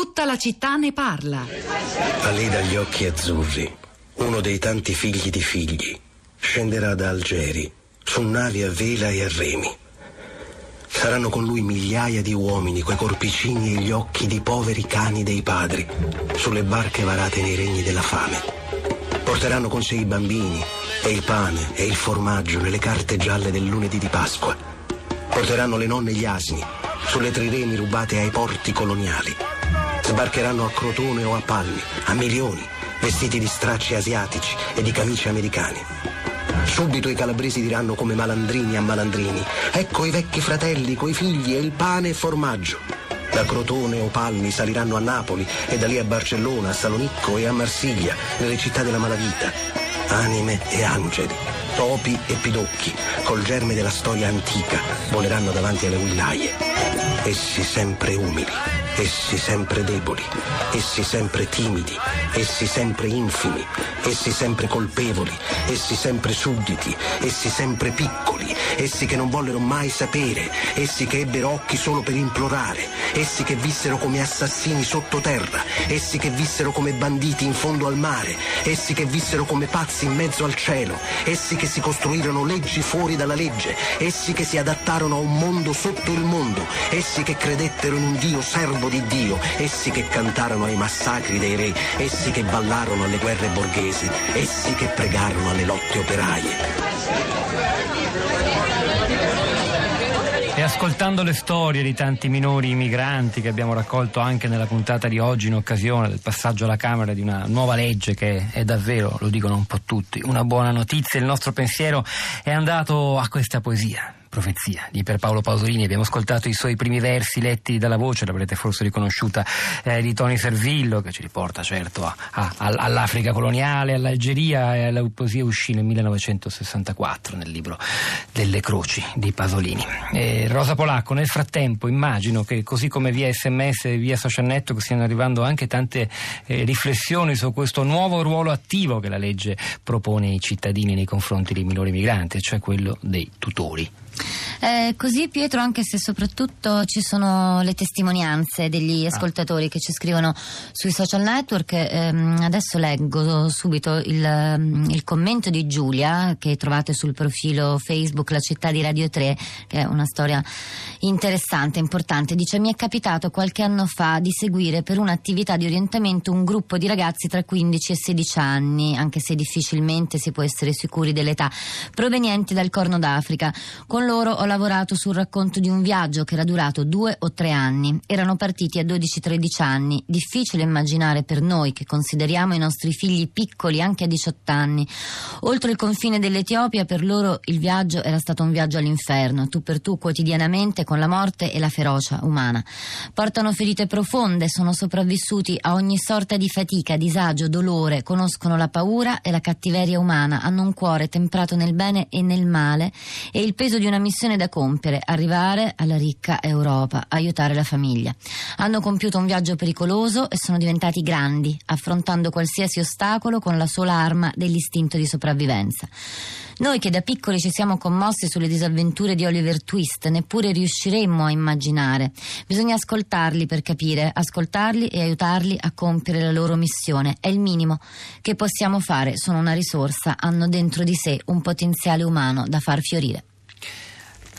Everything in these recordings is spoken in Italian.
Tutta la città ne parla. A lei dagli occhi azzurri, uno dei tanti figli di figli, scenderà da Algeri su navi a vela e a remi. Saranno con lui migliaia di uomini, quei corpicini e gli occhi di poveri cani dei padri, sulle barche varate nei regni della fame. Porteranno con sé i bambini, e il pane, e il formaggio nelle carte gialle del lunedì di Pasqua. Porteranno le nonne e gli asini, sulle triremi rubate ai porti coloniali. Sbarcheranno a Crotone o a Palmi, a milioni, vestiti di stracci asiatici e di camicie americani. Subito i calabresi diranno come malandrini a malandrini: Ecco i vecchi fratelli coi figli e il pane e formaggio. Da Crotone o Palmi saliranno a Napoli e da lì a Barcellona, a Salonicco e a Marsiglia, nelle città della malavita. Anime e angeli, topi e pidocchi, col germe della storia antica, voleranno davanti alle willaie. Essi sempre umili, essi sempre deboli, essi sempre timidi, essi sempre infimi, essi sempre colpevoli, essi sempre sudditi, essi sempre piccoli, essi che non vollero mai sapere, essi che ebbero occhi solo per implorare, essi che vissero come assassini sottoterra, essi che vissero come banditi in fondo al mare, essi che vissero come pazzi in mezzo al cielo, essi che si costruirono leggi fuori dalla legge, essi che si adattarono a un mondo sotto il mondo, essi che credettero in un Dio servo di Dio, essi che cantarono ai massacri dei re, essi che ballarono alle guerre borghesi, essi che pregarono alle lotte operaie. E ascoltando le storie di tanti minori migranti che abbiamo raccolto anche nella puntata di oggi in occasione del passaggio alla Camera di una nuova legge che è davvero, lo dicono un po' tutti, una buona notizia, il nostro pensiero è andato a questa poesia. Profezia di Pierpaolo Pasolini. Abbiamo ascoltato i suoi primi versi letti dalla voce, l'avrete forse riconosciuta, eh, di Tony Servillo, che ci riporta certo a, a, all'Africa coloniale, all'Algeria e alla poesia uscì nel 1964 nel libro Delle Croci di Pasolini. Eh, Rosa Polacco, nel frattempo immagino che così come via sms e via social network stiano arrivando anche tante eh, riflessioni su questo nuovo ruolo attivo che la legge propone ai cittadini nei confronti dei minori migranti, cioè quello dei tutori. Eh, così Pietro, anche se soprattutto ci sono le testimonianze degli ascoltatori ah. che ci scrivono sui social network, ehm, adesso leggo subito il, il, commento di Giulia che trovate sul profilo Facebook La città di Radio 3, che è una storia interessante, importante. Dice mi è capitato qualche anno fa di seguire per un'attività di orientamento un gruppo di ragazzi tra 15 e 16 anni, anche se difficilmente si può essere sicuri dell'età, provenienti dal Corno d'Africa. Con loro ho lavorato sul racconto di un viaggio che era durato due o tre anni. Erano partiti a 12-13 anni. Difficile immaginare per noi che consideriamo i nostri figli piccoli anche a 18 anni. Oltre il confine dell'Etiopia, per loro il viaggio era stato un viaggio all'inferno, tu per tu quotidianamente con la morte e la ferocia umana. Portano ferite profonde, sono sopravvissuti a ogni sorta di fatica, disagio, dolore, conoscono la paura e la cattiveria umana, hanno un cuore temprato nel bene e nel male e il peso di una missione da compiere, arrivare alla ricca Europa, aiutare la famiglia. Hanno compiuto un viaggio pericoloso e sono diventati grandi, affrontando qualsiasi ostacolo con la sola arma dell'istinto di sopravvivenza. Noi che da piccoli ci siamo commossi sulle disavventure di Oliver Twist, neppure riusciremmo a immaginare. Bisogna ascoltarli per capire, ascoltarli e aiutarli a compiere la loro missione. È il minimo che possiamo fare, sono una risorsa, hanno dentro di sé un potenziale umano da far fiorire.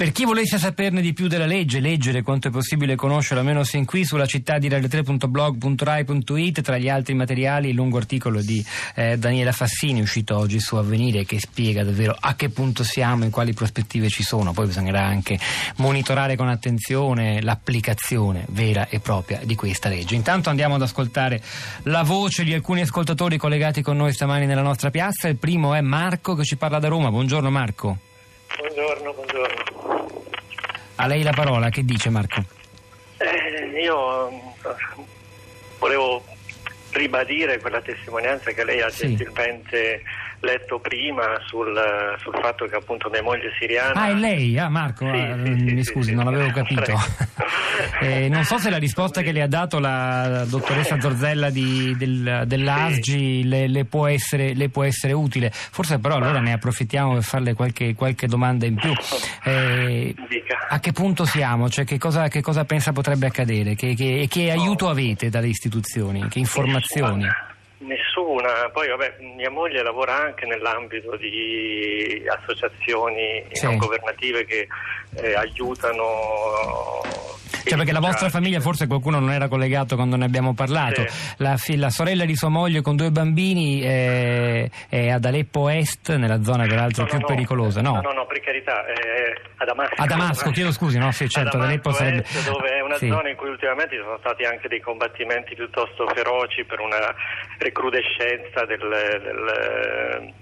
Per chi volesse saperne di più della legge, leggere quanto è possibile conoscere, almeno sin qui, sulla città di radio3.blog.rai.it, tra gli altri materiali, il lungo articolo di eh, Daniela Fassini, uscito oggi su Avvenire, che spiega davvero a che punto siamo e quali prospettive ci sono. Poi bisognerà anche monitorare con attenzione l'applicazione vera e propria di questa legge. Intanto andiamo ad ascoltare la voce di alcuni ascoltatori collegati con noi stamani nella nostra piazza. Il primo è Marco che ci parla da Roma. Buongiorno Marco. Buongiorno, buongiorno. A lei la parola, che dice Marco? Eh, io eh, volevo ribadire quella testimonianza che lei ha sì. gentilmente letto prima sul, sul fatto che appunto mia moglie siriana... Ah, è lei? Ah, Marco, Sì, ah, sì, sì, mi sì, scusi, non sì. avevo capito. Eh, non so se la risposta che le ha dato la dottoressa Zorzella di- del- dell'ASGI le, le può essere, le può essere utile. Forse però allora ne approfittiamo per farle qualche, qualche domanda in più. Eh, a che punto siamo? Cioè, che, cosa, che cosa pensa potrebbe accadere? Che, che- e che aiuto avete dalle istituzioni? Che informazioni? Nessuna, poi vabbè, mia moglie lavora anche nell'ambito di associazioni Sì. non governative che eh, aiutano... Cioè perché la vostra famiglia, forse qualcuno non era collegato quando ne abbiamo parlato, Sì. la, la sorella di sua moglie con due bambini eh, è ad Aleppo Est, nella zona peraltro No, più no, pericolosa, no? No, no, no, per carità, è a Damasco. A Damasco, chiedo scusi, no? Sì, certo, ad Aleppo sarebbe... Est, dove è una Sì. zona in cui ultimamente ci sono stati anche dei combattimenti piuttosto feroci per una recrudescenza del, del,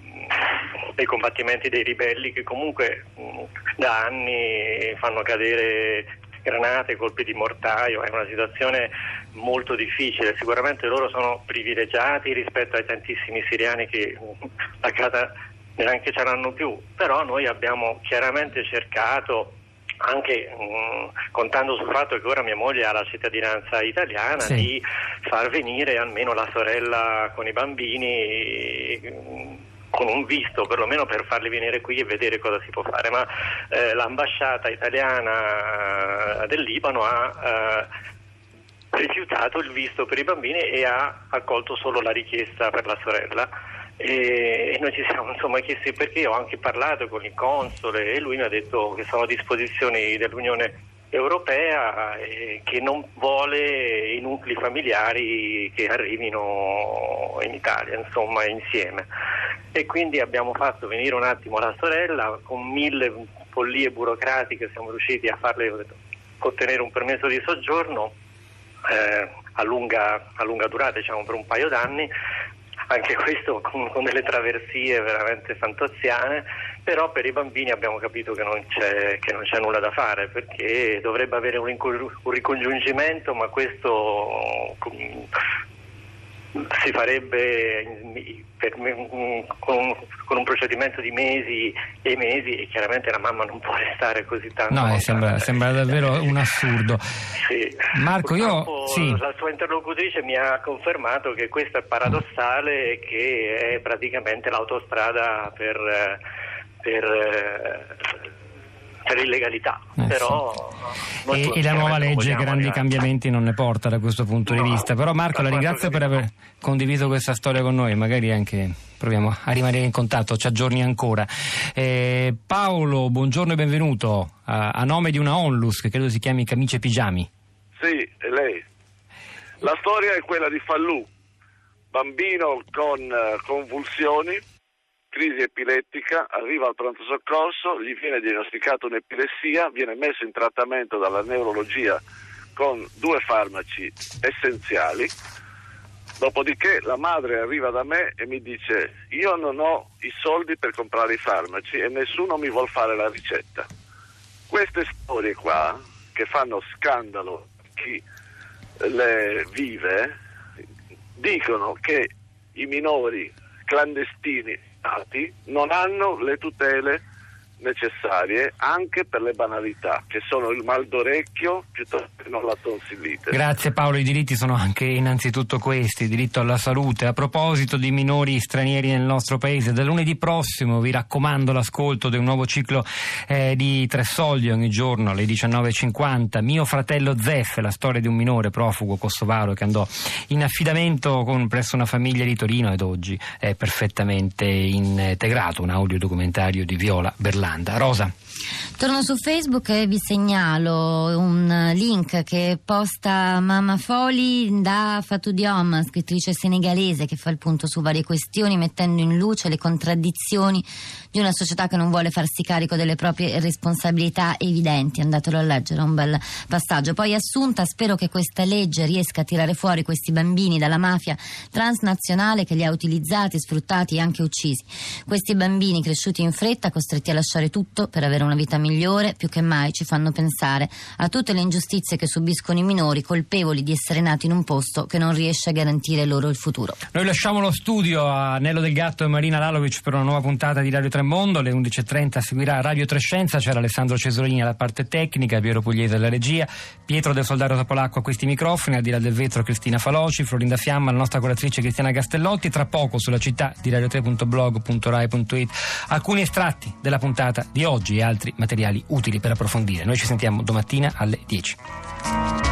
dei combattimenti dei ribelli che comunque mh, da anni fanno cadere granate, colpi di mortaio, è una situazione molto difficile, sicuramente loro sono privilegiati rispetto ai tantissimi siriani che mh, a casa neanche ce l'hanno più, però noi abbiamo chiaramente cercato anche mh, contando sul fatto che ora mia moglie ha la cittadinanza italiana Sì. di far venire almeno la sorella con i bambini mh, con un visto perlomeno per farli venire qui e vedere cosa si può fare ma eh, l'ambasciata italiana del Libano ha eh, rifiutato il visto per i bambini e ha accolto solo la richiesta per la sorella e, noi ci siamo insomma chiesti perché. Ho anche parlato con il console e lui mi ha detto che sono a disposizione dell'Unione Europea e che non vuole i nuclei familiari che arrivino in Italia insomma insieme. E quindi abbiamo fatto venire un attimo la sorella con mille follie burocratiche siamo riusciti a farle ottenere un permesso di soggiorno eh, a, lunga, a lunga durata, diciamo per un paio d'anni, anche questo con, con delle traversie veramente fantoziane, però per i bambini abbiamo capito che non c'è, che non c'è nulla da fare perché dovrebbe avere un, un ricongiungimento, ma questo com- si farebbe me- con, un, con un procedimento di mesi e mesi e chiaramente la mamma non può restare così tanto. No, eh, sembra, sembra davvero un assurdo. Sì. Marco, io- sì. La sua interlocutrice mi ha confermato che questo è paradossale e che è praticamente l'autostrada per, eh, per, per illegalità. Eh, Però noi E, e la nuova legge grandi arrivare. cambiamenti non ne porta da questo punto di No, vista. Però Marco la ringrazio per aver condiviso questa storia con noi, magari anche proviamo a rimanere in contatto, ci aggiorni ancora. Eh, Paolo, buongiorno e benvenuto a, a nome di una onlus che credo si chiami Camicie Pigiami. Sì, è lei. La storia è quella di Fallù, bambino con eh, convulsioni, crisi epilettica, arriva al pronto soccorso, gli viene diagnosticata un'epilessia, viene messo in trattamento dalla neurologia con due farmaci essenziali. Dopodiché la madre arriva da me e mi dice io non ho i soldi per comprare i farmaci e nessuno mi vuol fare la ricetta. Queste storie qua, che fanno scandalo chi le vive, dicono che i minori clandestini nati non hanno le tutele necessarie anche per le banalità, che sono il mal d'orecchio piuttosto che non la tonsillite. Grazie Paolo, i diritti sono anche innanzitutto questi, il diritto alla salute. A proposito di minori stranieri nel nostro paese, da lunedì prossimo vi raccomando l'ascolto di un nuovo ciclo eh, di Tre Soldi ogni giorno alle 19.50. Mio fratello Zeff, la storia di un minore profugo kosovaro che andò in affidamento con, presso una famiglia di Torino ed oggi è perfettamente integrato, un audiodocumentario di Viola Berlanda. Rosa. Torno su Facebook e vi segnalo un link che posta Mamma Foli da Fatou Diom, scrittrice senegalese che fa il punto su varie questioni mettendo in luce le contraddizioni di una società che non vuole farsi carico delle proprie responsabilità evidenti. Andatelo a leggere, è un bel passaggio. Poi Assunta, spero che questa legge riesca a tirare fuori questi bambini dalla mafia transnazionale che li ha utilizzati, sfruttati e anche uccisi. Questi bambini cresciuti in fretta, costretti a lasciare tutto per avere una vita migliore, più che mai ci fanno pensare a tutte le ingiustizie che subiscono i minori colpevoli di essere nati in un posto che non riesce a garantire loro il futuro. Noi lasciamo lo studio a Nello del Gatto e Marina Lalovic per una nuova puntata di Radio Tremondo. Alle 11.30 seguirà Radio Trescenza. C'era Alessandro Cesolini alla parte tecnica, Piero Pugliese alla regia, Pietro del Soldato Topolacco a questi microfoni, al di là del vetro Cristina Faloci, Florinda Fiamma, la nostra curatrice Cristiana Castellotti. Tra poco sulla città di radio3.blog.rai.it alcuni estratti della puntata di oggi e altri materiali utili per approfondire. Noi ci sentiamo domattina alle 10.